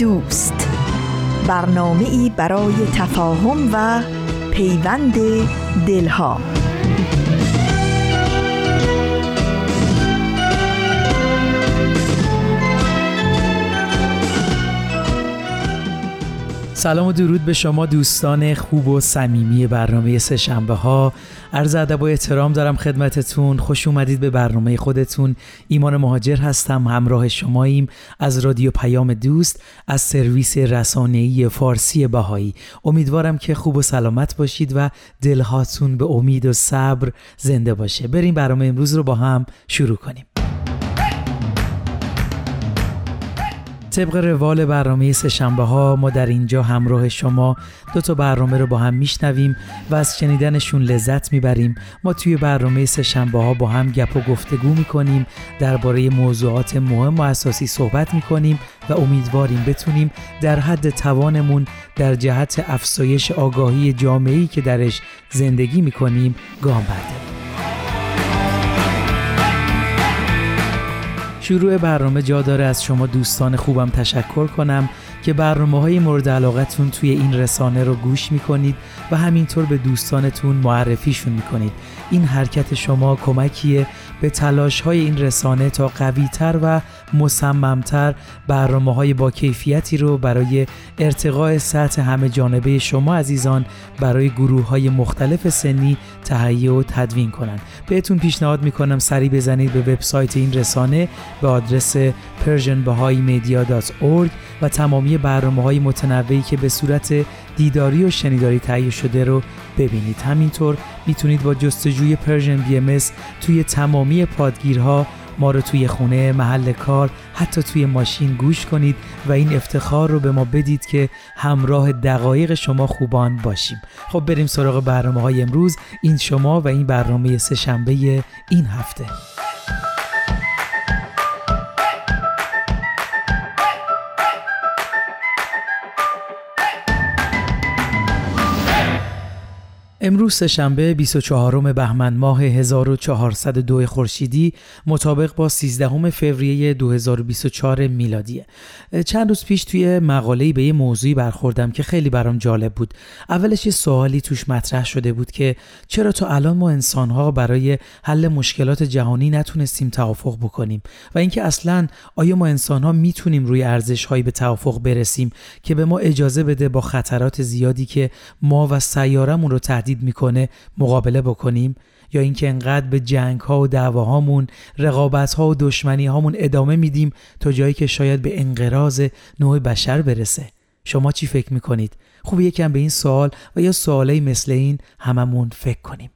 دوست. برنامه ای برای تفاهم و پیوند دلها. سلام و درود به شما دوستان خوب و صمیمی برنامه سه شنبه ها عرض ادب و احترام دارم خدمتتون. خوش اومدید به برنامه خودتون. ایمان مهاجر هستم همراه شماییم از رادیو پیام دوست از سرویس رسانه‌ای فارسی بهایی. امیدوارم که خوب و سلامت باشید و دلهاتون به امید و صبر زنده باشه. بریم برنامه امروز رو با هم شروع کنیم. طبق روال برنامه سهشنبه ها ما در اینجا همراه شما دو تا برنامه رو با هم میشنویم و از شنیدنشون لذت می‌بریم. ما توی برنامه سهشنبه ها با هم گپ و گفتگو می‌کنیم درباره موضوعات مهم و اساسی صحبت می‌کنیم و امیدواریم بتونیم در حد توانمون در جهت افزایش آگاهی جامعه‌ای که درش زندگی می‌کنیم گام برداریم. شروع برنامه جا داره. از شما دوستان خوبم تشکر کنم. که برنامه های مورد علاقتون توی این رسانه رو گوش می‌کنید و همینطور به دوستانتون معرفیشون می‌کنید این حرکت شما کمکیه به تلاش های این رسانه تا قویتر و مصممتر برنامه های با کیفیتی رو برای ارتقاء سطح همه جانبه شما عزیزان برای گروه های مختلف سنی تهیه و تدوین کنند. بهتون پیشنهاد می‌کنم سری بزنید به وبسایت این رسانه به آدرس persianbahaimedia.org و تمامی برنامه های متنوعی که به صورت دیداری و شنیداری تهیه شده رو ببینید همینطور می‌تونید با جستجوی پرژن بی توی تمامی پادگیرها ما رو توی خونه، محل کار، حتی توی ماشین گوش کنید و این افتخار رو به ما بدید که همراه دقایق شما خوبان باشیم. خب بریم سراغ برنامه های امروز این شما و این برنامه سه شنبه این هفته. امروز سهشنبه 24 بهمن ماه 1402 خورشیدی مطابق با 13 فوریه 2024 میلادیه. چند روز پیش توی مقاله‌ای به یه موضوعی برخوردم که خیلی برام جالب بود. اولش یه سوالی توش مطرح شده بود که چرا تا الان ما انسانها برای حل مشکلات جهانی نتونستیم توافق بکنیم و اینکه اصلا آیا ما انسانها می‌تونیم روی ارزشهایی به توافق برسیم که به ما اجازه بده با خطرات زیادی که ما و سیارمون رو تهدید می‌کنه مقابله بکنیم یا اینکه انقدر به جنگ ها و دعواهامون رقابت ها و دشمنی هامون ادامه میدیم تا جایی که شاید به انقراض نوع بشر برسه. شما چی فکر می‌کنید؟ خوب یکم به این سوال و یا سوالای مثل این هممون فکر کنیم.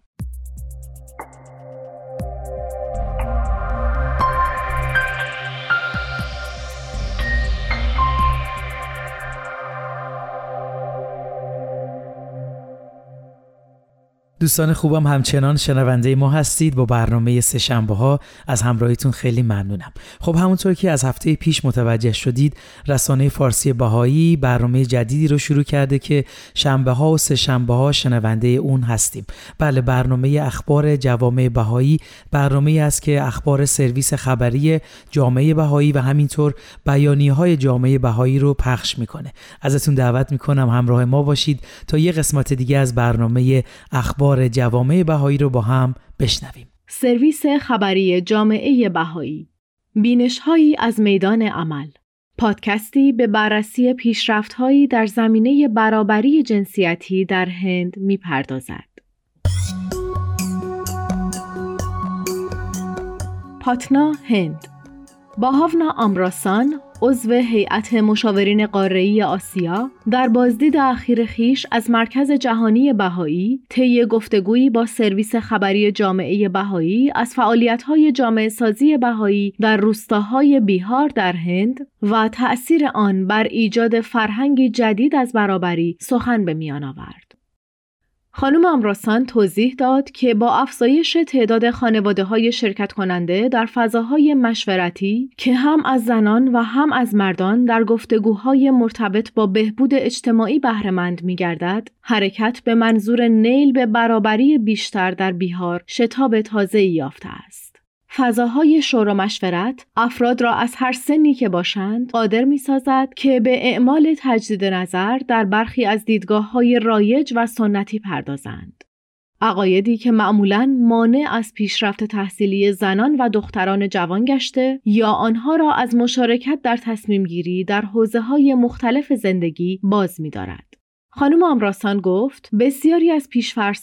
دوستان خوبم همچنان شنونده ما هستید با برنامه سهشنبه ها از همراهیتون خیلی ممنونم. خب همونطور که از هفته پیش متوجه شدید رسانه فارسی بهایی برنامه جدیدی رو شروع کرده که شنبه ها و سهشنبه ها شنونده اون هستیم. بله برنامه اخبار جوامع بهایی برنامه است که اخبار سرویس خبری جامعه بهایی و همینطور بیانیه های جامعه بهایی رو پخش می‌کنه. ازتون دعوت می‌کنم همراه ما باشید تا یه قسمت دیگه از برنامه اخبار اخبار جوامع بهایی رو با هم بشنویم. سرویس خبری جامعه بهایی بینش هایی از میدان عمل پادکستی به بررسی پیشرفت‌هایی در زمینه برابری جنسیتی در هند می‌پردازد. پاتنا هند با هاونا آمراسان عضو هیئت مشاورین قاره‌ای آسیا در بازدید اخیر خیش از مرکز جهانی بهایی طی گفتگویی با سرویس خبری جامعه بهایی از فعالیت‌های جامعه سازی بهایی در روستاهای بیهار در هند و تأثیر آن بر ایجاد فرهنگی جدید از برابری سخن به میان آورد. خانم امراسان توضیح داد که با افزایش تعداد خانواده های شرکت کننده در فضاهای مشورتی که هم از زنان و هم از مردان در گفتگوهای مرتبط با بهبود اجتماعی بهرهمند می گردد، حرکت به منظور نیل به برابری بیشتر در بیهار شتاب تازه یافته است. فضاهای شور و مشورت افراد را از هر سنی که باشند قادر می سازد که به اعمال تجدید نظر در برخی از دیدگاه های رایج و سنتی پردازند. عقایدی که معمولا مانع از پیشرفت تحصیلی زنان و دختران جوان گشته یا آنها را از مشارکت در تصمیم گیری در حوزه های مختلف زندگی باز می دارد. خانم آمراسان گفت بسیاری از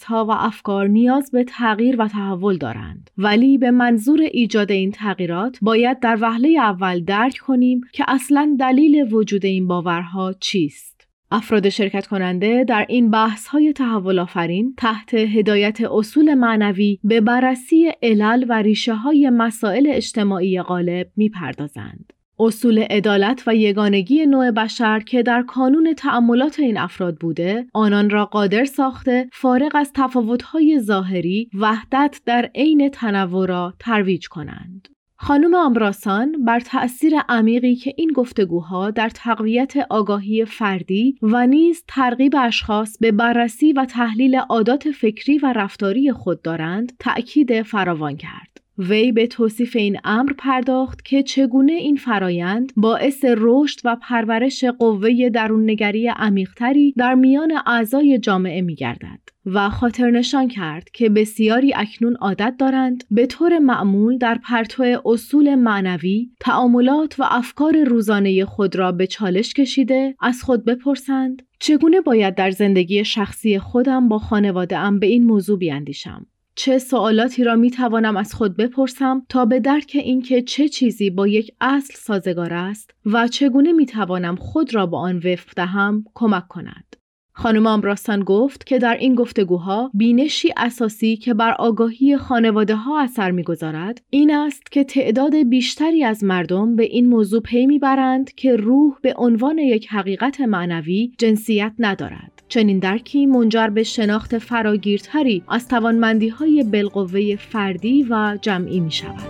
ها و افکار نیاز به تغییر و تحول دارند ولی به منظور ایجاد این تغییرات باید در وهله اول درک کنیم که اصلا دلیل وجود این باورها چیست افراد شرکت کننده در این بحث های تحول آفرین تحت هدایت اصول معنوی به بررسی علل و ریشه های مسائل اجتماعی غالب می پردازند. اصول عدالت و یگانگی نوع بشر که در کانون تأملات این افراد بوده آنان را قادر ساخته فارغ از تفاوت‌های ظاهری وحدت در عین تنوع را ترویج کنند خانم آمراسان بر تأثیر عمیقی که این گفتگوها در تقویت آگاهی فردی و نیز ترغیب اشخاص به بررسی و تحلیل عادات فکری و رفتاری خود دارند تأکید فراوان کرد. وی به توصیف این امر پرداخت که چگونه این فرایند باعث رشد و پرورش قوه دروننگری عمیقتری در میان اعضای جامعه می گردد و خاطر نشان کرد که بسیاری اکنون عادت دارند به طور معمول در پرتو اصول معنوی تعاملات و افکار روزانه خود را به چالش کشیده از خود بپرسند چگونه باید در زندگی شخصی خودم با خانواده ام به این موضوع بیاندیشم چه سوالاتی را می توانم از خود بپرسم تا به درک اینکه چه چیزی با یک اصل سازگار است و چگونه می توانم خود را با آن وفق دهم کمک کند. خانم آمراستان گفت که در این گفتگوها بینشی اساسی که بر آگاهی خانواده ها اثر می‌گذارد این است که تعداد بیشتری از مردم به این موضوع پی می‌برند که روح به عنوان یک حقیقت معنوی جنسیت ندارد چنین درکی منجر به شناخت فراگیرتری از توانمندی های بالقوه فردی و جمعی می شود.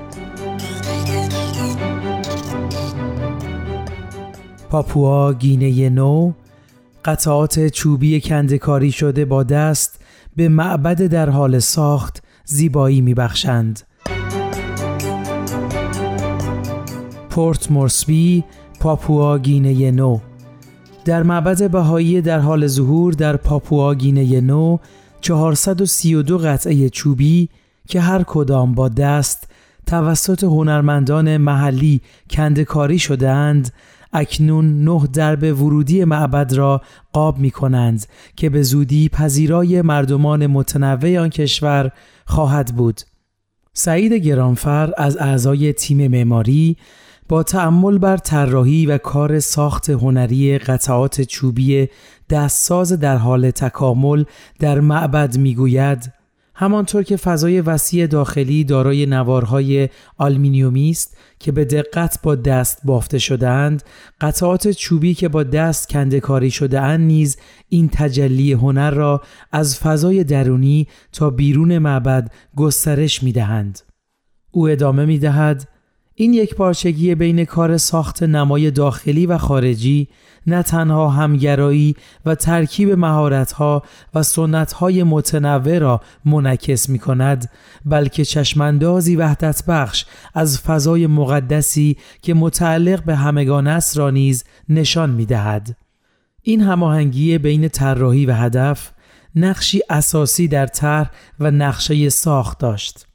پاپوا گینه نو قطعات چوبی کندکاری شده با دست به معبد در حال ساخت زیبایی میبخشند. پورت مورسبی پاپوا گینه نو در معبد بهایی در حال ظهور در پاپوا گینه نو 432 قطعه چوبی که هر کدام با دست توسط هنرمندان محلی کندکاری شدهاند اکنون نه درب ورودی معبد را قاب می کنند که به زودی پذیرای مردمان متنوع آن کشور خواهد بود. سعید گرانفر از اعضای تیم معماری با تأمل بر طراحی و کار ساخت هنری قطعات چوبی دستساز در حال تکامل در معبد می‌گوید همانطور که فضای وسیع داخلی دارای نوارهای آلمینیومی است که به دقت با دست بافته شدهاند قطعات چوبی که با دست کنده کاری شده اند نیز این تجلی هنر را از فضای درونی تا بیرون معبد گسترش می دهند. او ادامه می دهد این یک پارچگی بین کار ساخت نمای داخلی و خارجی نه تنها همگرایی و ترکیب مهارت‌ها و سنت‌های متنوع را منعکس می کند بلکه چشماندازی وحدت بخش از فضای مقدسی که متعلق به همگان است را نیز نشان می دهد. این هماهنگی بین طراحی و هدف نقشی اساسی در طرح و نقشه ساخت داشت.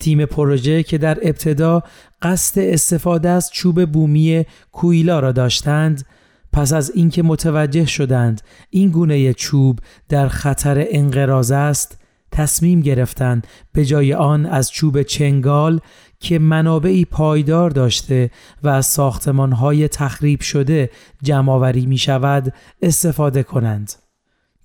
تیم پروژه که در ابتدا قصد استفاده از چوب بومی کویلا را داشتند پس از اینکه متوجه شدند این گونه چوب در خطر انقراض است تصمیم گرفتند به جای آن از چوب چنگال که منابعی پایدار داشته و از ساختمانهای تخریب شده جمعآوری می شود استفاده کنند.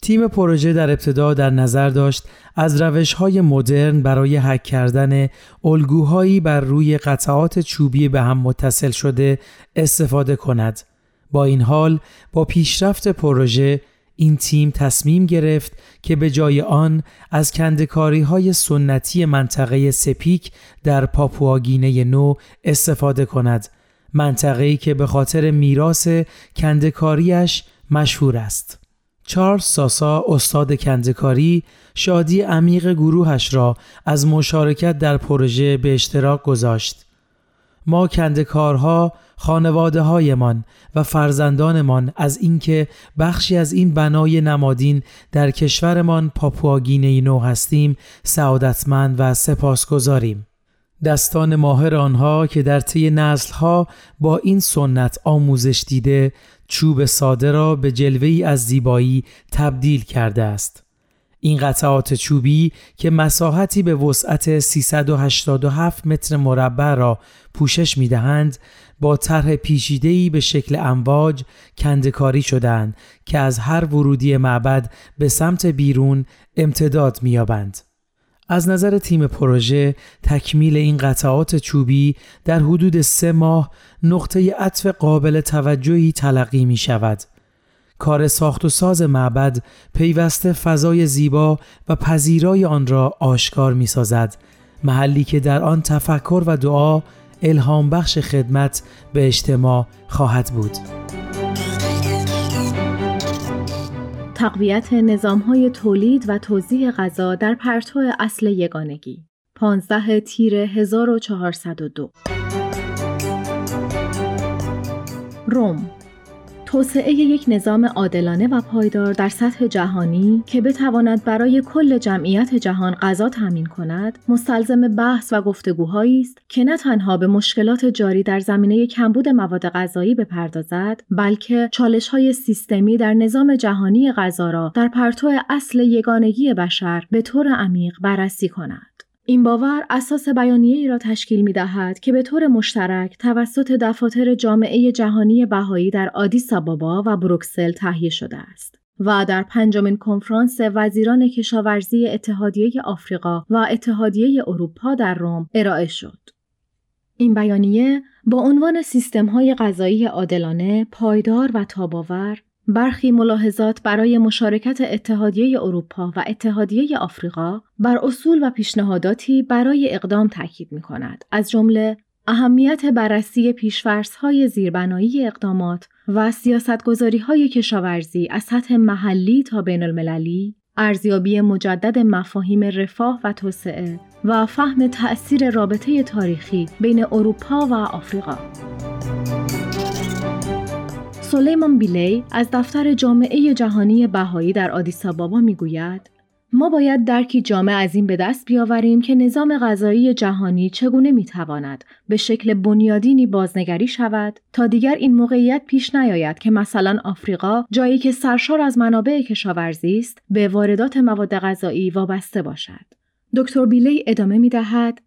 تیم پروژه در ابتدا در نظر داشت از روش های مدرن برای حک کردن الگوهایی بر روی قطعات چوبی به هم متصل شده استفاده کند. با این حال با پیشرفت پروژه این تیم تصمیم گرفت که به جای آن از کندکاری های سنتی منطقه سپیک در پاپواگینه نو استفاده کند منطقه‌ای که به خاطر میراث کندکاریش مشهور است. چارلز ساسا استاد کندکاری شادی عمیق گروهش را از مشارکت در پروژه به اشتراک گذاشت. ما کندکارها خانواده هایمان و فرزندانمان از اینکه بخشی از این بنای نمادین در کشورمان پاپواگینه نو هستیم سعادتمند و سپاسگزاریم. دستان ماهر آنها که در طی نسلها با این سنت آموزش دیده چوب ساده را به جلوهی از زیبایی تبدیل کرده است. این قطعات چوبی که مساحتی به وسعت 387 متر مربع را پوشش می دهند با طرح پیشیده‌ای به شکل امواج کندکاری شدند که از هر ورودی معبد به سمت بیرون امتداد می‌یابند. از نظر تیم پروژه تکمیل این قطعات چوبی در حدود سه ماه نقطه عطف قابل توجهی تلقی می شود. کار ساخت و ساز معبد پیوسته فضای زیبا و پذیرای آن را آشکار می سازد. محلی که در آن تفکر و دعا الهام بخش خدمت به اجتماع خواهد بود. تقویت های تولید و توزیع غذا در پرتو اصل یگانگی. 15 تیر 1402 روم توسعه یک نظام عادلانه و پایدار در سطح جهانی که بتواند برای کل جمعیت جهان غذا تامین کند مستلزم بحث و گفتگوهایی است که نه تنها به مشکلات جاری در زمینه کمبود مواد غذایی بپردازد بلکه چالش های سیستمی در نظام جهانی غذا را در پرتو اصل یگانگی بشر به طور عمیق بررسی کند. این باور اساس بیانیه ای را تشکیل می دهد که به طور مشترک توسط دفاتر جامعه جهانی بهایی در آدیس آبابا و بروکسل تهیه شده است و در پنجمین کنفرانس وزیران کشاورزی اتحادیه آفریقا و اتحادیه اروپا در روم ارائه شد. این بیانیه با عنوان سیستم های غذایی عادلانه، پایدار و تاباور برخی ملاحظات برای مشارکت اتحادیه اروپا و اتحادیه آفریقا بر اصول و پیشنهاداتی برای اقدام تاکید می کند. از جمله اهمیت بررسی های زیربنایی اقدامات و سیاستگذاری های کشاورزی از سطح محلی تا بین المللی، ارزیابی مجدد مفاهیم رفاه و توسعه و فهم تأثیر رابطه تاریخی بین اروپا و آفریقا. سلیمان بیلی از دفتر جامعه جهانی بهایی در آدیسابابا می‌گوید ما باید درکی جامع از این به دست بیاوریم که نظام غذایی جهانی چگونه می‌تواند به شکل بنیادینی بازنگری شود تا دیگر این موقعیت پیش نیاید که مثلا آفریقا جایی که سرشار از منابع کشاورزی است به واردات مواد غذایی وابسته باشد. دکتر بیلی ادامه می دهد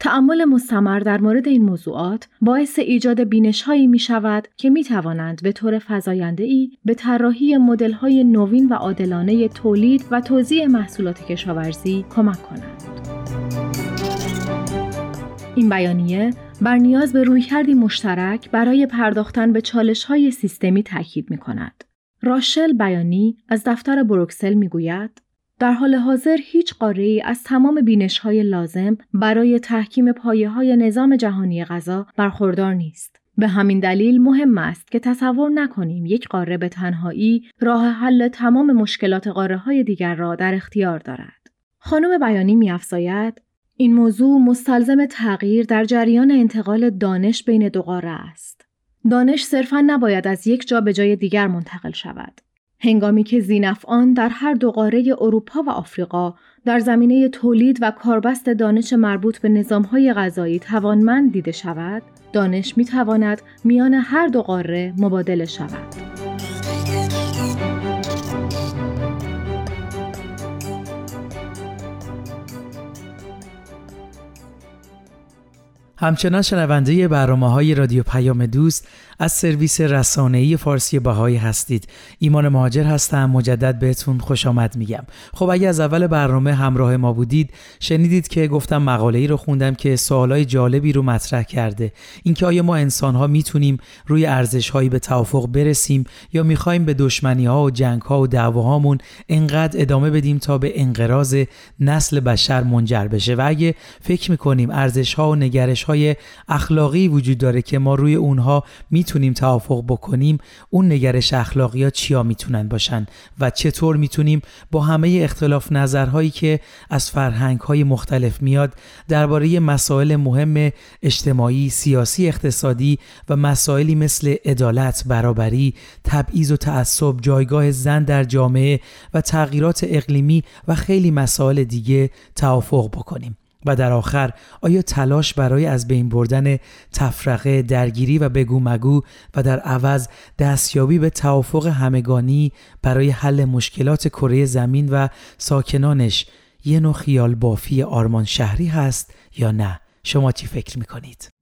تأمل مستمر در مورد این موضوعات باعث ایجاد بینش هایی می شود که می توانند به طور فضاینده ای به طراحی مدل های نوین و عادلانه تولید و توزیع محصولات کشاورزی کمک کنند. این بیانیه بر نیاز به رویکردی مشترک برای پرداختن به چالش های سیستمی تاکید می کند. راشل بیانی از دفتر بروکسل می گوید در حال حاضر هیچ قاره از تمام بینش های لازم برای تحکیم پایه های نظام جهانی غذا برخوردار نیست. به همین دلیل مهم است که تصور نکنیم یک قاره به تنهایی راه حل تمام مشکلات قاره های دیگر را در اختیار دارد. خانم بیانی میافزاید این موضوع مستلزم تغییر در جریان انتقال دانش بین دو قاره است. دانش صرفا نباید از یک جا به جای دیگر منتقل شود. هنگامی که زینفعان در هر دو قاره اروپا و آفریقا در زمینه تولید و کاربست دانش مربوط به نظامهای غذایی توانمند دیده شود، دانش می تواند میان هر دو قاره مبادله شود. همچنان شنونده برنامه های رادیو پیام دوست از سرویس رسانه‌ای فارسی بهایی هستید. ایمان مهاجر هستم. مجدد بهتون خوش آمد میگم. خب اگه از اول برنامه همراه ما بودید شنیدید که گفتم مقاله ای رو خوندم که سوالای جالبی رو مطرح کرده. اینکه آیا ما انسان ها می‌تونیم روی ارزش هایی به توافق برسیم یا می‌خوایم به دشمنی ها و جنگ ها و دعواهامون انقدر ادامه بدیم تا به انقراض نسل بشر منجر بشه؟ و اگه فکر می‌کنیم ارزش ها و نگرش های اخلاقی وجود داره که ما روی اونها می‌تونیم توافق بکنیم اون نگرش اخلاقی ها چیا می‌تونن باشن و چطور می‌تونیم با همه اختلاف نظرهایی که از فرهنگ های مختلف میاد درباره مسائل مهم اجتماعی، سیاسی، اقتصادی و مسائلی مثل عدالت، برابری، تبعیض و تعصب، جایگاه زن در جامعه و تغییرات اقلیمی و خیلی مسائل دیگه توافق بکنیم. و در آخر آیا تلاش برای از بین بردن تفرقه درگیری و بگو مگو و در عوض دستیابی به توافق همگانی برای حل مشکلات کره زمین و ساکنانش یه نوع خیال بافی آرمان شهری هست یا نه شما چی فکر می‌کنید؟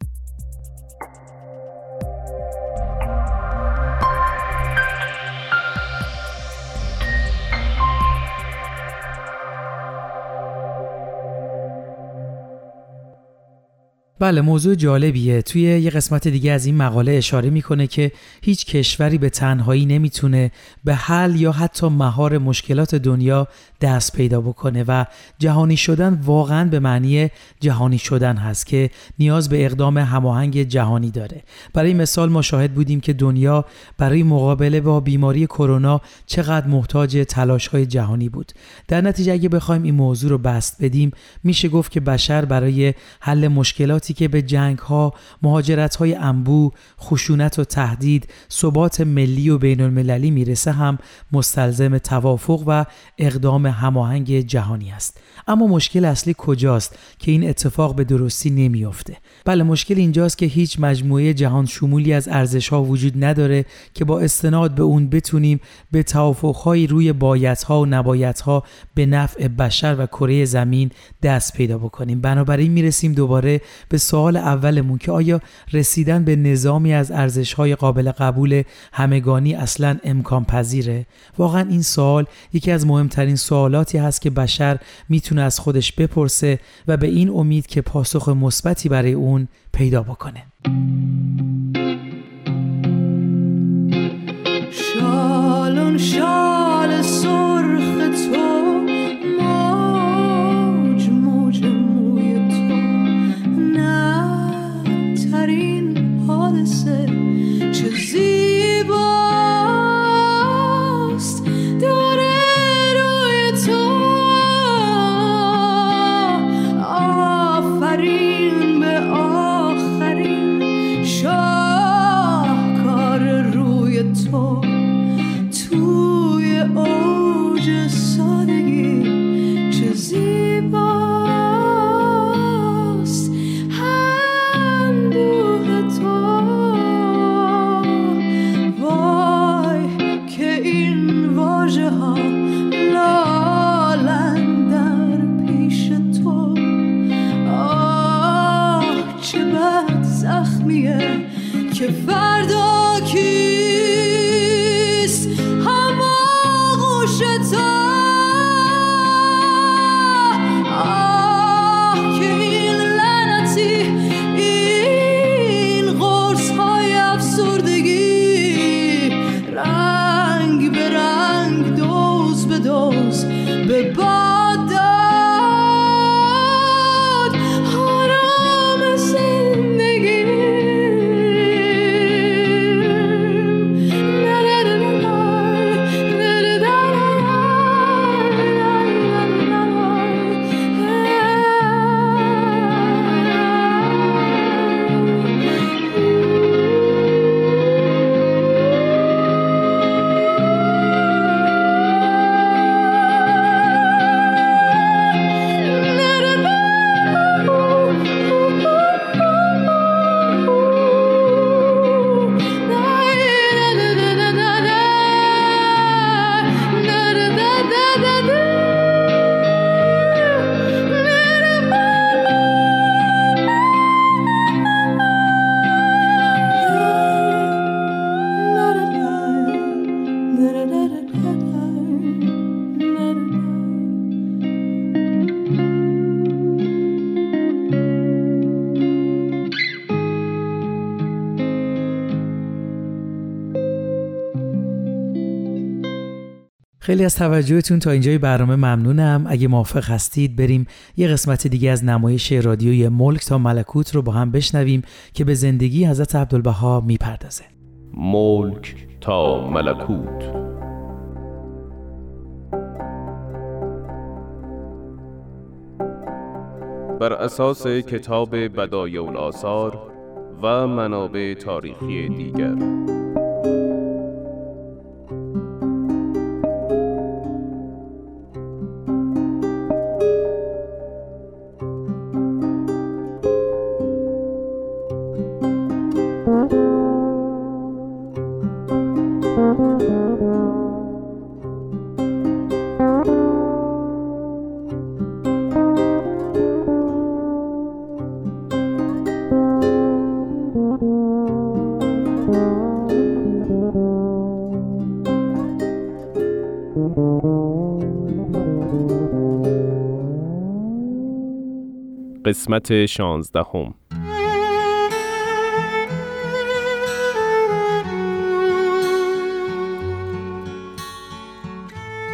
بله موضوع جالبیه. توی یه قسمت دیگه از این مقاله اشاره می‌کنه که هیچ کشوری به تنهایی نمی‌تونه به حل یا حتی مهار مشکلات دنیا دست پیدا بکنه و جهانی شدن واقعا به معنی جهانی شدن هست که نیاز به اقدام هماهنگ جهانی داره. برای مثال ما شاهد بودیم که دنیا برای مقابله با بیماری کرونا چقدر محتاج تلاش های جهانی بود. در نتیجه اگه بخوایم این موضوع رو بست بدیم میشه گفت که بشر برای حل مشکلات که به جنگ ها، مهاجرت های انبو، خشونت و تهدید، ثبات ملی و بین المللی می‌رسه هم مستلزم توافق و اقدام هماهنگ جهانی است. اما مشکل اصلی کجاست که این اتفاق به درستی نمیافته؟ بله مشکل اینجاست که هیچ مجموعه جهان شمولی از ارزش ها وجود نداره که با استناد به اون بتونیم به توافقهایی روی بایدها و نبایدها به نفع بشر و کره زمین دست پیدا بکنیم بنابراین می‌رسیم دوباره به سوال اولمون که آیا رسیدن به نظامی از ارزش های قابل قبول همگانی اصلا امکان پذیره؟ واقعا این سوال یکی از مهمترین سوالاتی هست که بشر می‌تونه از خودش بپرسه و به این امید که پاسخ مثبتی برای اون پیدا بکنه. شالون شال سرخ تو خیلی از توجهتون تا اینجای برنامه ممنونم. اگه موافق هستید بریم یه قسمت دیگه از نمایش رادیوی ملک تا ملکوت رو با هم بشنویم که به زندگی حضرت عبدالبها می‌پردازه. ملک تا ملکوت. بر اساس کتاب بدایع الاثار و منابع تاریخی دیگر. قسمت شانزدهم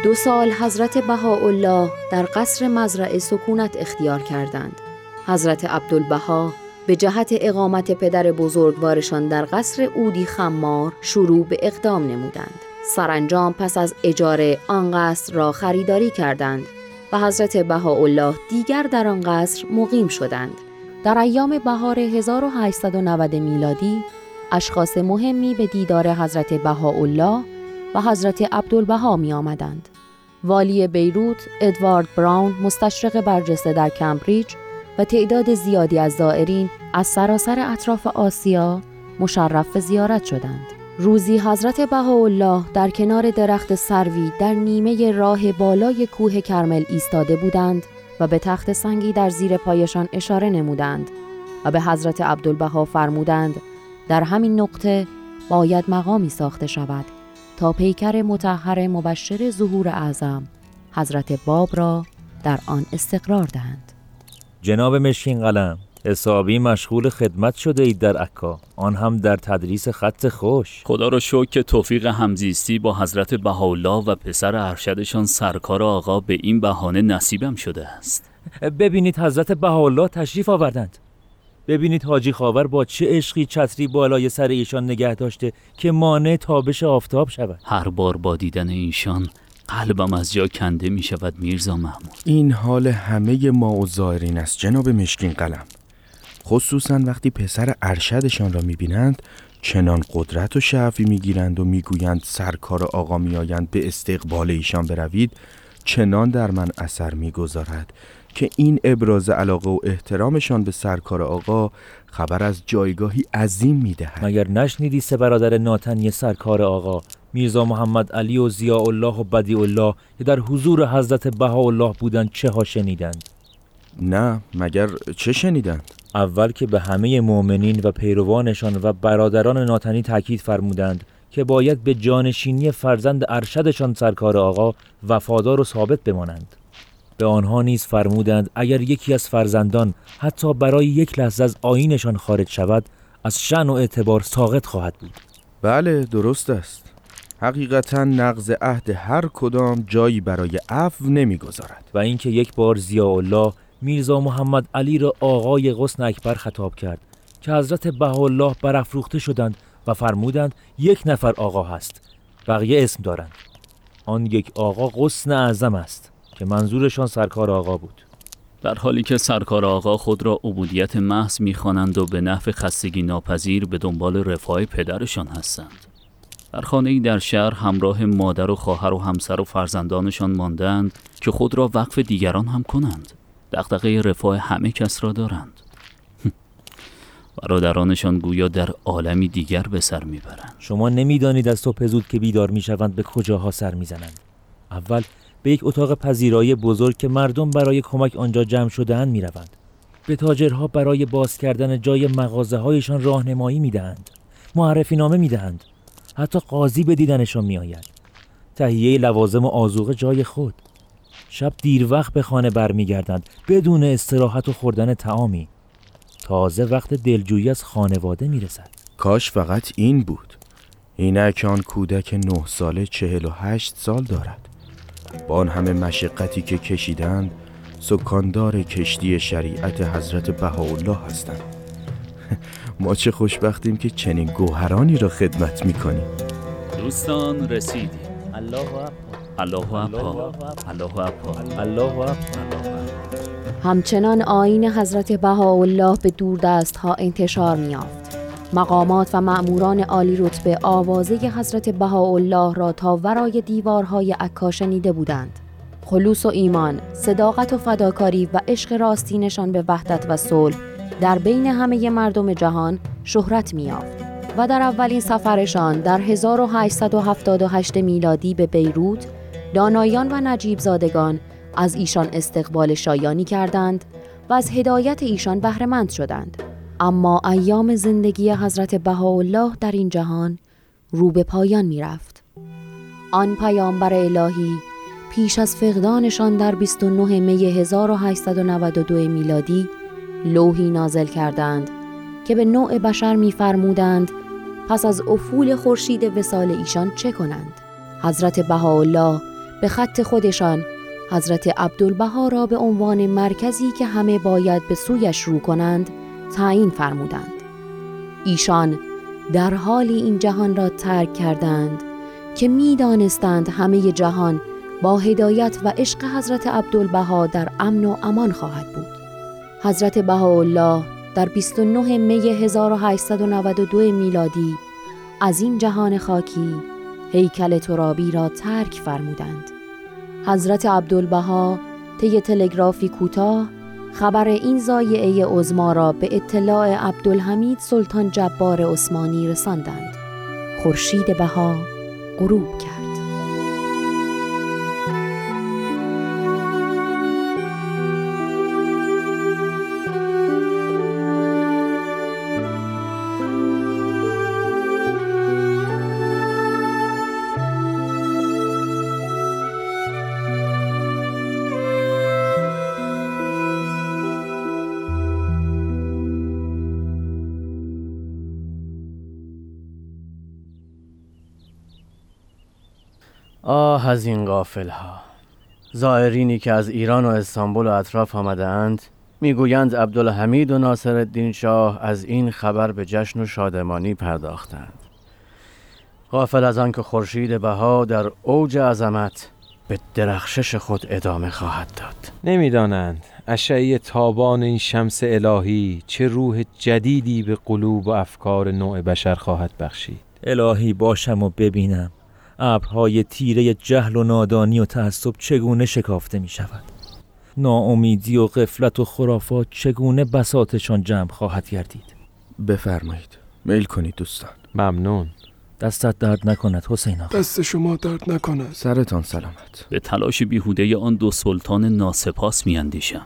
دو سال حضرت بهاءالله در قصر مزرعه سکونت اختیار کردند. حضرت عبدالبها به جهت اقامت پدر بزرگوارشان در قصر اودی خمار شروع به اقدام نمودند. سرانجام پس از اجاره آن قصر را خریداری کردند و حضرت بهاءالله دیگر در آن قصر مقیم شدند. در ایام بهار 1890 میلادی اشخاص مهمی به دیدار حضرت بهاءالله و حضرت عبدالبها می آمدند. والی بیروت ادوارد براون مستشرق برجسته در کمبریج و تعداد زیادی از زائرین از سراسر اطراف آسیا مشرف زیارت شدند. روزی حضرت بهاءالله در کنار درخت سروی در نیمه راه بالای کوه کرمل ایستاده بودند و به تخت سنگی در زیر پایشان اشاره نمودند و به حضرت عبدالبها فرمودند در همین نقطه باید مقامی ساخته شود تا پیکر متحر مبشر ظهور اعظم حضرت باب را در آن استقرار دهند. جناب مشکین قلم حسابی مشغول خدمت شده اید در عکا. آن هم در تدریس خط خوش. خدا را شکر که توفیق همزیستی با حضرت بهاءالله و پسر ارشدشان سرکار آقا به این بهانه نصیبم شده است. ببینید حضرت بهاءالله تشریف آوردند. ببینید حاجی خاور با چه عشقی چتری بالای سر ایشان نگه داشته که مانع تابش آفتاب شود. هر بار با دیدن ایشان قلبم از جا کنده می شود میرزا محمود. این حال همه ما و زائرین است جناب مشکین قلم. خصوصا وقتی پسر ارشدشان را می‌بینند چنان قدرت و شعفی می‌گیرند و می‌گویند سرکار آقا میآیند به استقبال ایشان بروید چنان در من اثر می‌گذارد که این ابراز علاقه و احترامشان به سرکار آقا خبر از جایگاهی عظیم می‌دهد. مگر نشنیدی سه برادر ناتنی سرکار آقا؟ میرزا محمد علی و ضیاء الله و بدیع الله که در حضور حضرت بهاءالله بودند چه ها شنیدند؟ نه مگر چه شنیدند؟ اول که به همه مؤمنین و پیروانشان و برادران ناتنی تاکید فرمودند که باید به جانشینی فرزند ارشدشان سرکار آقا وفادار و ثابت بمانند. به آنها نیز فرمودند اگر یکی از فرزندان حتی برای یک لحظه از آینشان خارج شود از شن و اعتبار ساقط خواهد بود. بله درست است. حقیقتا نقض عهد هر کدام جایی برای عفو نمی‌گذارد. و اینکه یک بار ضیاء الله میرزا محمد علی را آقای غصن اکبر خطاب کرد که حضرت بهاءالله برافروخته شدند و فرمودند یک نفر آقا هست. بقیه اسم دارند. آن یک آقا غصن اعظم است که منظورشان سرکار آقا بود. در حالی که سرکار آقا خود را عبودیت محض می‌خوانند و به نفع خستگی ناپذیر به دنبال رفاه پدرشان هستند. در خانه ای در شهر همراه مادر و خواهر و همسر و فرزندانشان ماندند که خود را وقف دیگران هم کنند. دغدغه رفاه همه کس را دارند. برادرانشان گویا در عالمی دیگر به سر می‌برند. شما نمی‌دانید از صبح زود که بیدار می‌شوند به کجاها سر می‌زنند. اول به یک اتاق پذیرایی بزرگ که مردم برای کمک آنجا جمع شدهاند می‌روند. به تاجرها برای باز کردن جای مغازه هایشان راهنمایی می‌دهند. معرفی نامه می‌دهند. حتی قاضی به دیدنشان میآید. تهیه لوازم و آزوقه جای خود. شب دیر وقت به خانه برمیگردند بدون استراحت و خوردن تعامی تازه وقت دلجویی از خانواده می‌رسد. کاش فقط این بود. اینک آن کودک نه ساله چهل و هشت سال دارد. با آن همه مشقتی که کشیدند سکاندار کشتی شریعت حضرت بهاءالله هستند. ما چه خوشبختیم که چنین گوهرانی را خدمت می‌کنیم. دوستان رسیدیم. همچنان آین حضرت بهاءالله به دور دست ها انتشار میافت. مقامات و مأموران عالی رتبه آوازه حضرت بهاءالله را تا ورای دیوارهای عکا شنیده بودند. خلوص و ایمان، صداقت و فداکاری و عشق راستینشان به وحدت و صلح در بین همه مردم جهان شهرت میافت و در اولین سفرشان در 1878 میلادی به بیروت دانایان و نجیب زادگان از ایشان استقبال شایانی کردند و از هدایت ایشان بهرهمند شدند اما ایام زندگی حضرت بهاءالله در این جهان رو به پایان می رفت. آن پیامبر الهی پیش از فقدانشان در 29 می 1892 میلادی لوحی نازل کردند که به نوع بشر می‌فرمودند پس از افول خورشید وسال ایشان چه کنند؟ حضرت بهاءالله به خط خودشان حضرت عبدالبها را به عنوان مرکزی که همه باید به سویش رو کنند تعیین فرمودند. ایشان در حالی این جهان را ترک کردند که می‌دانستند همه جهان با هدایت و عشق حضرت عبدالبها در امن و امان خواهد بود. حضرت بهاءالله در 29 می 1892 میلادی از این جهان خاکی هیکل ترابی را ترک فرمودند. حضرت عبدالبها طی تلگرافی کوتاه خبر این زایعه عظما را به اطلاع عبدالحمید سلطان جبار عثمانی رساندند. خورشید بها غروب کرد. آه از این غافل ها. زائرینی که از ایران و استانبول و اطراف آمده اند می‌گویند عبدالحمید و ناصر الدین شاه از این خبر به جشن و شادمانی پرداختند. غافل از آن که خورشید بها در اوج عظمت به درخشش خود ادامه خواهد داد. نمی‌دانند اشعه تابان این شمس الهی چه روح جدیدی به قلوب و افکار نوع بشر خواهد بخشید. الهی باشم و ببینم. ابرهای تیره جهل و نادانی و تعصب چگونه شکافته می شود ناامیدی و غفلت و خرافات چگونه بساتشان جمع خواهد گردید؟ بفرمایید. میل کنید دوستان. ممنون. دستت درد نکند حسین آقا. دست شما درد نکند. سرتان سلامت. به تلاش بیهوده آن دو سلطان ناسپاس میاندیشم.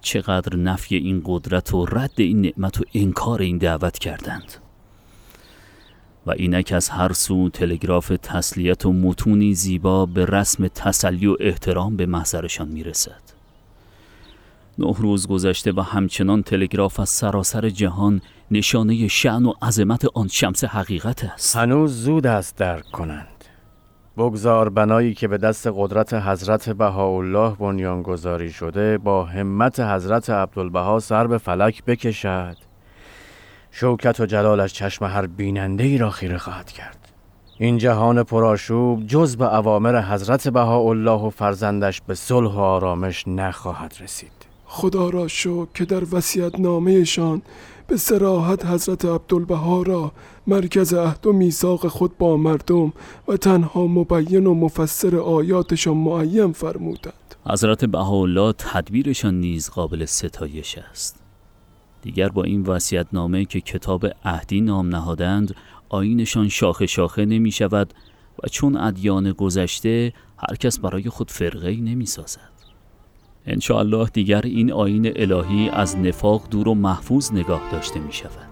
چقدر نفی این قدرت و رد این نعمت و انکار این دعوت کردند. و اینک از هر سو تلگراف تسلیت و متونی زیبا به رسم تسلی و احترام به محضرشان می‌رسد. نه روز گذشته و همچنان تلگراف از سراسر جهان نشانه شعن و عظمت آن شمس حقیقت است. هنوز زود است درک کنند. بگذار بنایی که به دست قدرت حضرت بهاءالله بنیانگذاری شده با همت حضرت عبدالبها سر به فلک بکشد. شوکت و جلالش چشم هر بیننده ای را خیره خواهد کرد. این جهان پرآشوب جز به اوامر حضرت بهاءالله و فرزندش به صلح و آرامش نخواهد رسید. خدا را شکر که در وصیت نامهشان به سراحت حضرت عبدالبها را مرکز عهد و میثاق خود با مردم و تنها مبین و مفسر آیاتشان معین فرمودند. حضرت بهاءالله تدبیرشان نیز قابل ستایش است. دیگر با این وصیت نامه که کتاب عهدی نام نهادند آینشان شاخه شاخه نمی شود و چون ادیان گذشته هر کس برای خود فرقه نمی سازد. انشاءالله دیگر این آین الهی از نفاق دور و محفوظ نگاه داشته می شود.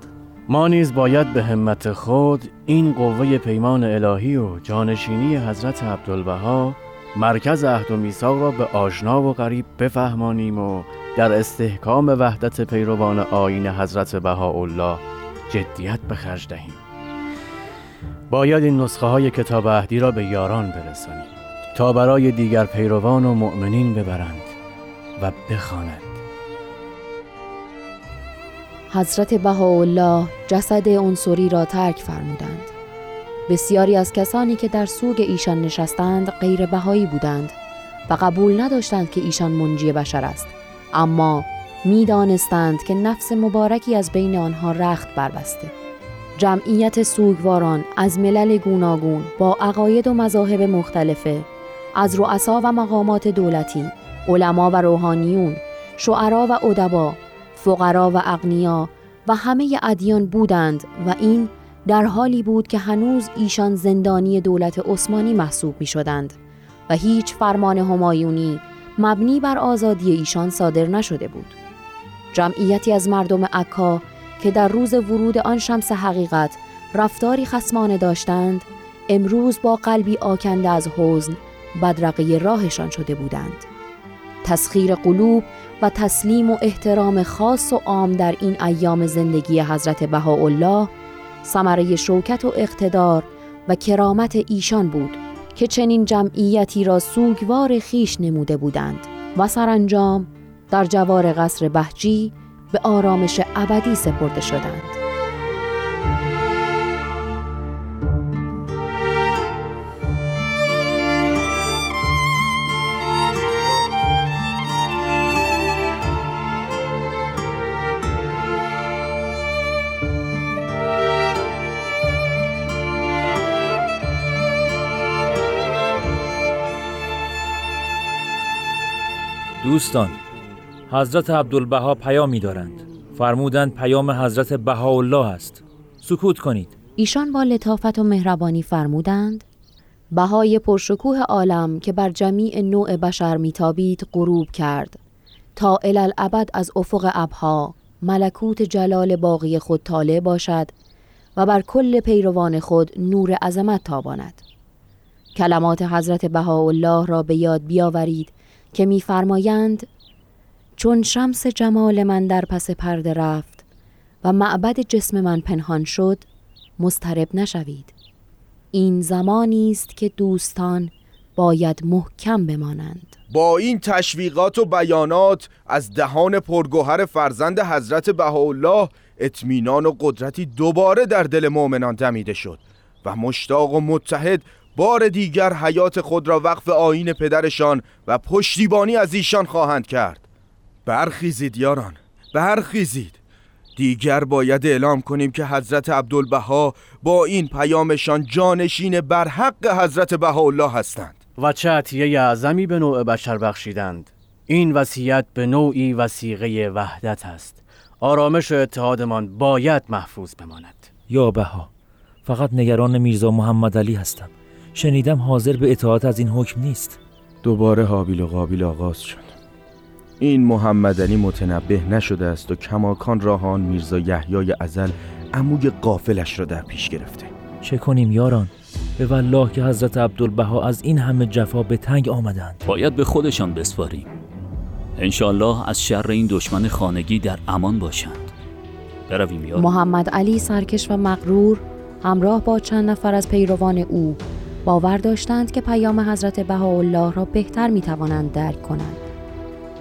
ما نیز باید به همت خود این قوه پیمان الهی و جانشینی حضرت عبدالبها مرکز عهد و میثاق را به آشنا و غریب بفهمانیم و در استحکام وحدت پیروان آین حضرت بهاءالله جدیت به خرج دهیم. باید این نسخه های کتاب عهدی را به یاران برسانیم تا برای دیگر پیروان و مؤمنین ببرند و بخوانند. حضرت بهاءالله جسد عنصری را ترک فرمودند. بسیاری از کسانی که در سوگ ایشان نشستند غیر بهایی بودند و قبول نداشتند که ایشان منجی بشر است. اما می‌دانستند که نفس مبارکی از بین آنها رخت بربسته. جمعیت سوگواران از ملل گوناگون با عقاید و مذاهب مختلفه از رؤسا و مقامات دولتی علما و روحانیون شعرا و ادبا فقرا و اغنیا و همه ادیان بودند و این در حالی بود که هنوز ایشان زندانی دولت عثمانی محسوب می شدند و هیچ فرمان همایونی مبنی بر آزادی ایشان صادر نشده بود. جمعیتی از مردم عکا که در روز ورود آن شمس حقیقت رفتاری خسمانه داشتند امروز با قلبی آکنده از حزن بدرقه راهشان شده بودند تسخیر قلوب و تسلیم و احترام خاص و عام در این ایام زندگی حضرت بهاءالله ثمره شوکت و اقتدار و کرامت ایشان بود که چنین جمعیتی را سوگوار خیش نموده بودند و سرانجام در جوار قصر بهجی به آرامش ابدی سپرده شدند. دوستان حضرت عبدالبها پیامی دارند. فرمودند پیام حضرت بهاءالله است. سکوت کنید. ایشان با لطافت و مهربانی فرمودند بهای پرشکوه عالم که بر جمیع نوع بشر میتابید غروب کرد. تا الالعبد از افق ابها ملکوت جلال باقی خود طالع باشد و بر کل پیروان خود نور عظمت تاباند. کلمات حضرت بهاءالله را به یاد بیاورید که میفرمایند چون شمس جمال من در پس پرده رفت و معبد جسم من پنهان شد مسترب نشوید. این زمانی است که دوستان باید محکم بمانند. با این تشویقات و بیانات از دهان پرگوهر فرزند حضرت بهاءالله اطمینان و قدرتی دوباره در دل مؤمنان دمیده شد و مشتاق و متحد بار دیگر حیات خود را وقف آین پدرشان و پشتیبانی از ایشان خواهند کرد. برخیزید یاران برخیزید. دیگر باید اعلام کنیم که حضرت عبدالبها با این پیامشان جانشین بر حق حضرت بهاءالله هستند. و چه عطیه اعظمی به نوع بشر بخشیدند. این وصیت به نوعی وسیقه وحدت است. آرامش و اتحادمان باید محفوظ بماند. یا بها فقط نگران میرزا محمد علی هستم. شنیدم حاضر به اطاعت از این حکم نیست. دوباره حابیل و قابیل آغاز شد. این محمدنی متنبه نشده است و کماکان راهان میرزا یحیای ازل عموی قافلش را در پیش گرفته. چه کنیم یاران؟ به والله که حضرت عبدالبها از این همه جفا به تنگ آمدند. باید به خودشان بسپاریم. انشالله از شر این دشمن خانگی در امان باشند. برویم یاران. محمد علی سرکش و مغرور همراه با چند نفر از پیروان او باور داشتند که پیام حضرت بهاءالله را بهتر می توانند درک کنند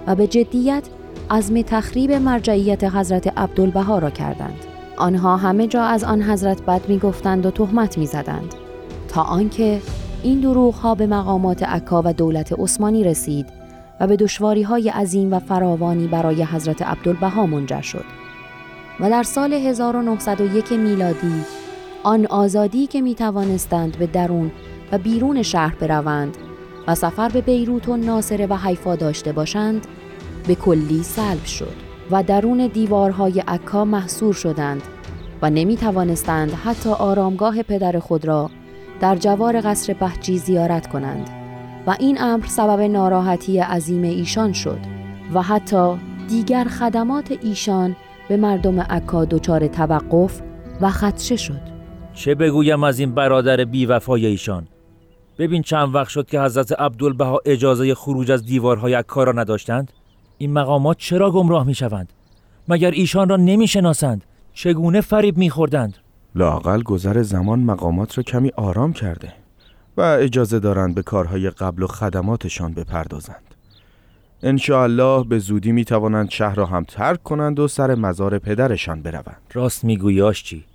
و به جدیت عزم تخریب مرجعیت حضرت عبدالبها را کردند. آنها همه جا از آن حضرت بد می گفتند و تهمت می زدند تا آنکه این دروغ ها به مقامات عکا و دولت عثمانی رسید و به دشواری های عظیم و فراوانی برای حضرت عبدالبها منجر شد. و در سال 1901 میلادی آن آزادی که می توانستند به درون و بیرون شهر بروند و سفر به بیروت و ناصره و حیفا داشته باشند به کلی سلب شد و درون دیوارهای عکا محصور شدند و نمی توانستند حتی آرامگاه پدر خود را در جوار قصر بهجی زیارت کنند و این امر سبب ناراحتی عظیم ایشان شد و حتی دیگر خدمات ایشان به مردم عکا دچار توقف و خدشه شد. چه بگویم از این برادر بیوفای ایشان؟ ببین چند وقت شد که حضرت عبدالبها اجازه خروج از دیوارهای عکا را نداشتند این مقامات چرا گمراه می شوند؟ مگر ایشان را نمی شناسند؟ چگونه فریب می خوردند؟ لاقل گذر زمان مقامات را کمی آرام کرده و اجازه دارند به کارهای قبل و خدماتشان بپردازند. الله به زودی می توانند شهر را هم ترک کنند و سر مزار پدرشان بروند. راست می‌گویی چی؟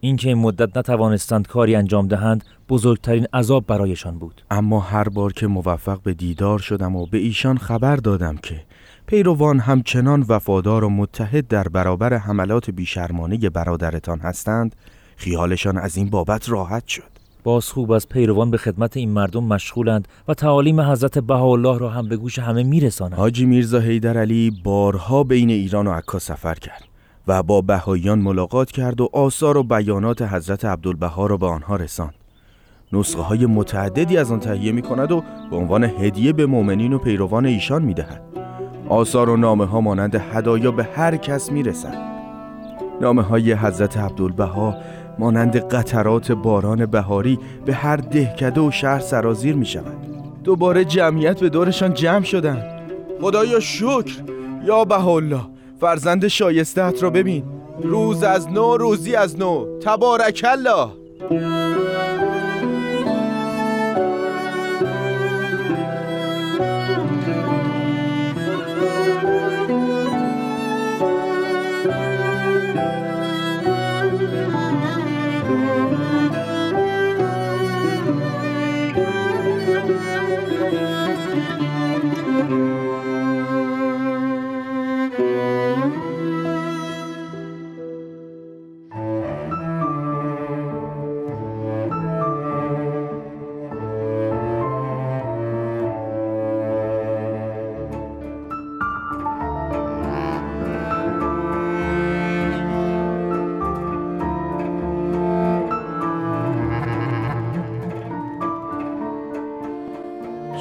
اینکه این مدت نتوانستند کاری انجام دهند بزرگترین عذاب برایشان بود. اما هر بار که موفق به دیدار شدم و به ایشان خبر دادم که پیروان همچنان وفادار و متحد در برابر حملات بیشرمانه برادرتان هستند خیالشان از این بابت راحت شد. باز خوب از پیروان به خدمت این مردم مشغولند و تعالیم حضرت بهاءالله را هم به گوش همه میرسانند حاجی میرزا حیدر علی بارها بین ایران و عکا سفر کرد. و با بهاییان ملاقات کرد و آثار و بیانات حضرت عبدالبها را به آنها رساند نسخه های متعددی از آن تهیه می کند و به عنوان هدیه به مؤمنین و پیروان ایشان می دهد. آثار و نامه ها مانند هدایا به هر کس می رسد. نامه های حضرت عبدالبها مانند قطرات باران بهاری به هر دهکده و شهر سرازیر می شود. دوباره جمعیت به دورشان جمع شدند. خدایا شکر یا بهالله فرزند شایستهت را ببین. روز از نو روزی از نو. تبارک الله.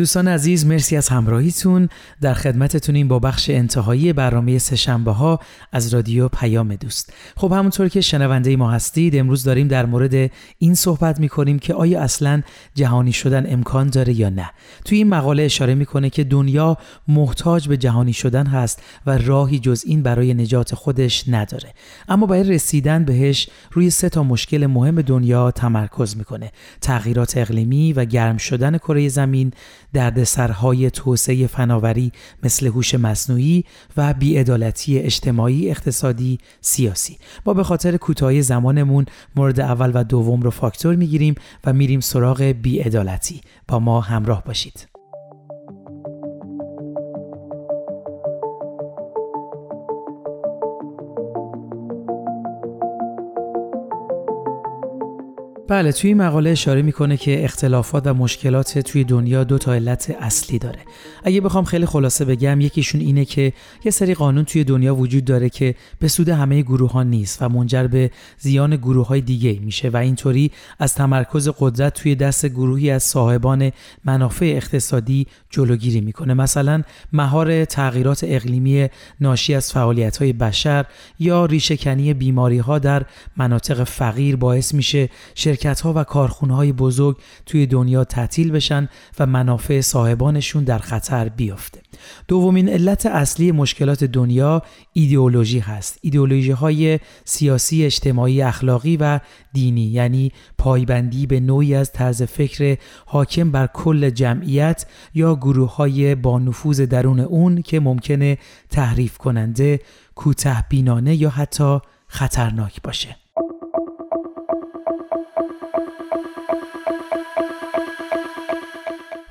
دوستان عزیز مرسی از همراهیتون. در خدمتتونیم با بخش انتهایی برنامه سهشنبه ها از رادیو پیام دوست. خب همونطور که شنونده ما هستید امروز داریم در مورد این صحبت می‌کنیم که آیا اصلا جهانی شدن امکان داره یا نه. توی این مقاله اشاره می‌کنه که دنیا محتاج به جهانی شدن هست و راهی جز این برای نجات خودش نداره. اما برای رسیدن بهش روی سه تا مشکل مهم دنیا تمرکز می‌کنه. تغییرات اقلیمی و گرم شدن کره زمین دردسرهای توسعه فناوری مثل هوش مصنوعی و بیعدالتی اجتماعی اقتصادی سیاسی. ما به خاطر کوتاهی زمانمون مورد اول و دوم رو فاکتور می‌گیریم و میریم سراغ بیعدالتی. با ما همراه باشید. بله توی مقاله اشاره می‌کنه که اختلافات و مشکلات توی دنیا دو تا علت اصلی داره. اگه بخوام خیلی خلاصه بگم یکیشون اینه که یه سری قانون توی دنیا وجود داره که به سود همه گروه ها نیست و منجر به زیان گروه های دیگه میشه و اینطوری از تمرکز قدرت توی دست گروهی از صاحبان منافع اقتصادی جلوگیری می‌کنه. مثلا مهار تغییرات اقلیمی ناشی از فعالیت های بشر یا ریشهکنی بیماری ها در مناطق فقیر باعث میشه شرکت ها و کارخونه های بزرگ توی دنیا تعطیل بشن و منافع صاحبانشون در خطر بیفته. دومین علت اصلی مشکلات دنیا ایدئولوژی هست. ایدئولوژی های سیاسی، اجتماعی، اخلاقی و دینی یعنی پایبندی به نوعی از طرز فکر حاکم بر کل جمعیت یا گروه های با نفوذ درون اون که ممکنه تحریف کننده، کوته بینانه یا حتی خطرناک باشه.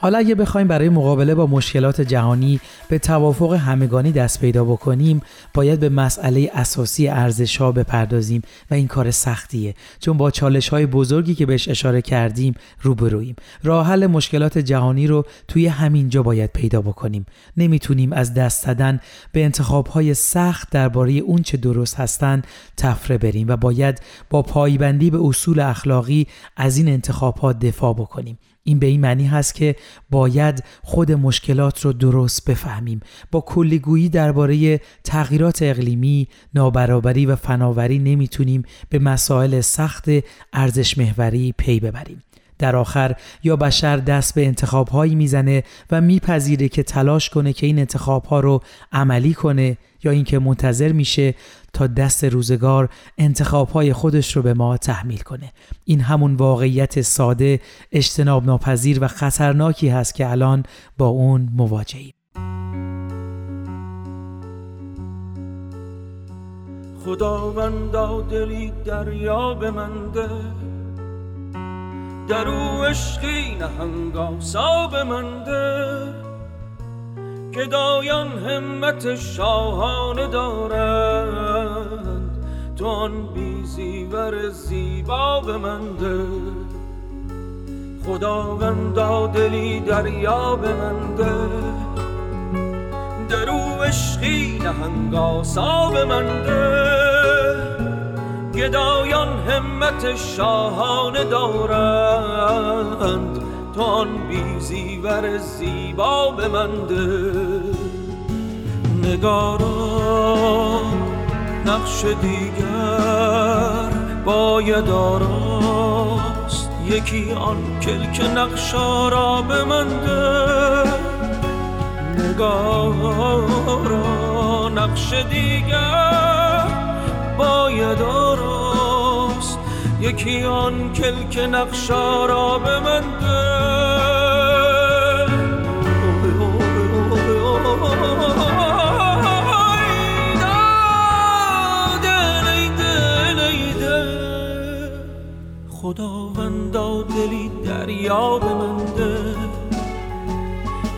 حالا اگه بخوایم برای مقابله با مشکلات جهانی به توافق همگانی دست پیدا بکنیم باید به مسئله اساسی ارزش ها بپردازیم و این کار سختیه چون با چالش های بزرگی که بهش اشاره کردیم روبرویم. راه حل مشکلات جهانی رو توی همین جا باید پیدا بکنیم. نمی‌تونیم از دست دادن به انتخاب های سخت درباره اون چه درست هستن تفره بریم و باید با پایبندی به اصول اخلاقی از این انتخاب ها دفاع بکنیم. این به این معنی هست که باید خود مشکلات رو درست بفهمیم. با کلیگویی درباره تغییرات اقلیمی نابرابری و فناوری نمی‌تونیم به مسائل سخت ارزش محوری پی ببریم. در آخر یا بشر دست به انتخاب هایی می‌زنه و میپذیره که تلاش کنه که این انتخاب ها رو عملی کنه یا اینکه منتظر میشه تا دست روزگار انتخاب های خودش رو به ما تحمیل کنه. این همون واقعیت ساده اجتناب ناپذیر و خطرناکی هست که الان با اون مواجهیم. خداوندا دلی دریا به من در او عشقی نهنگا ساب منده که دایان همت شاهانه دارند. تو آن بیزیور زیبا بمنده خداوندا دلی دریا بمنده در او عشقی نهنگا ساب منده گدایان همت شاهانه دارند. تان بیزیور زیبا بمنده نگارا نقش دیگر باید آراست. یکی آن کلک نقشا را بمنده نگارا نقش دیگر باید آراست یکی آن کلک نقشا را به من خداوندا دلی دریا بمنده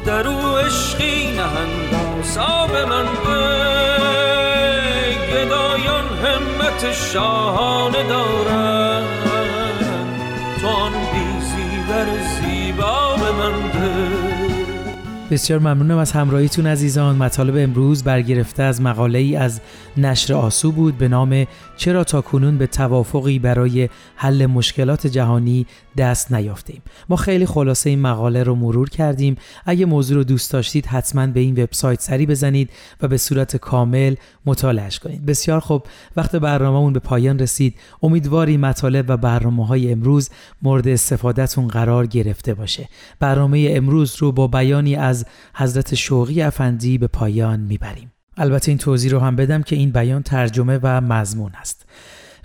در او عشقی نهنگاسا گدایان همت شاهانه دارن بسیار ممنونم از همراهیتون عزیزان. مطالب امروز برگرفته از مقاله ای از نشر آسو بود به نام چرا تا کنون به توافقی برای حل مشکلات جهانی دست نیافتیم ما خیلی خلاصه این مقاله رو مرور کردیم. اگه موضوع رو دوست داشتید حتما به این وبسایت سری بزنید و به صورت کامل مطالعهش کنید. بسیار خوب. وقت برنامهمون به پایان رسید. امیدواری مطالب و برنامه های امروز مورد استفادهتون قرار گرفته باشه. برنامه امروز رو با بیانی از حضرت شوقی افندی به پایان می‌بریم. البته این توضیح رو هم بدم که این بیان ترجمه و مضمون است.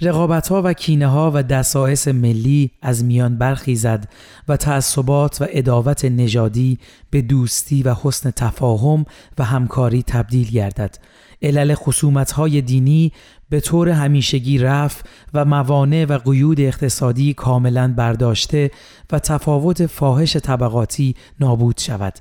رقابت ها و کینه ها و دسایس ملی از میان برخیزد و تعصبات و اداوت نژادی به دوستی و حسن تفاهم و همکاری تبدیل گردد. علل خصومت های دینی به طور همیشگی رفع و موانع و قیود اقتصادی کاملا برداشته و تفاوت فاحش طبقاتی نابود شود.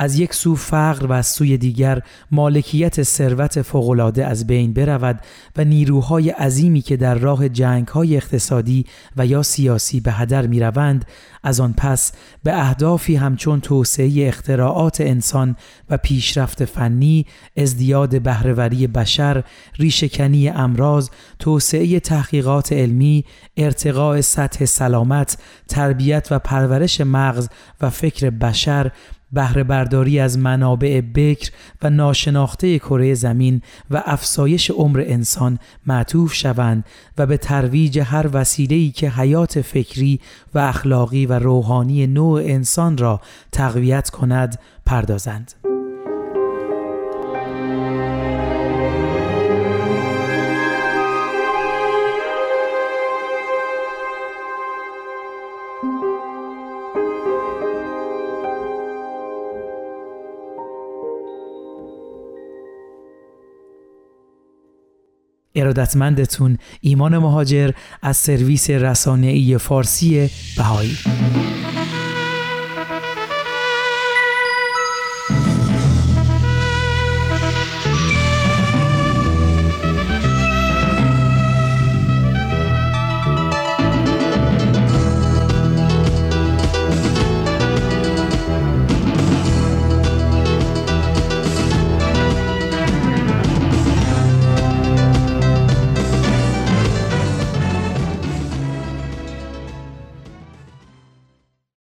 از یک سو فقر و از سوی دیگر مالکیت ثروت فوقالعاده از بین برود و نیروهای عظیمی که در راه جنگهای اقتصادی و یا سیاسی به هدر می روند از آن پس به اهدافی همچون توسعه اختراعات انسان و پیشرفت فنی، ازدیاد بهرهوری بشر، ریشکنی امراض، توسعه تحقیقات علمی، ارتقاء سطح سلامت، تربیت و پرورش مغز و فکر بشر بهره برداری از منابع بکر و ناشناخته کره زمین و افسایش عمر انسان معطوف شوند و به ترویج هر وسیله‌ای که حیات فکری و اخلاقی و روحانی نوع انسان را تقویت کند پردازند. ارادتمندتون ایمان مهاجر از سرویس رسانه‌ای فارسی بهایی.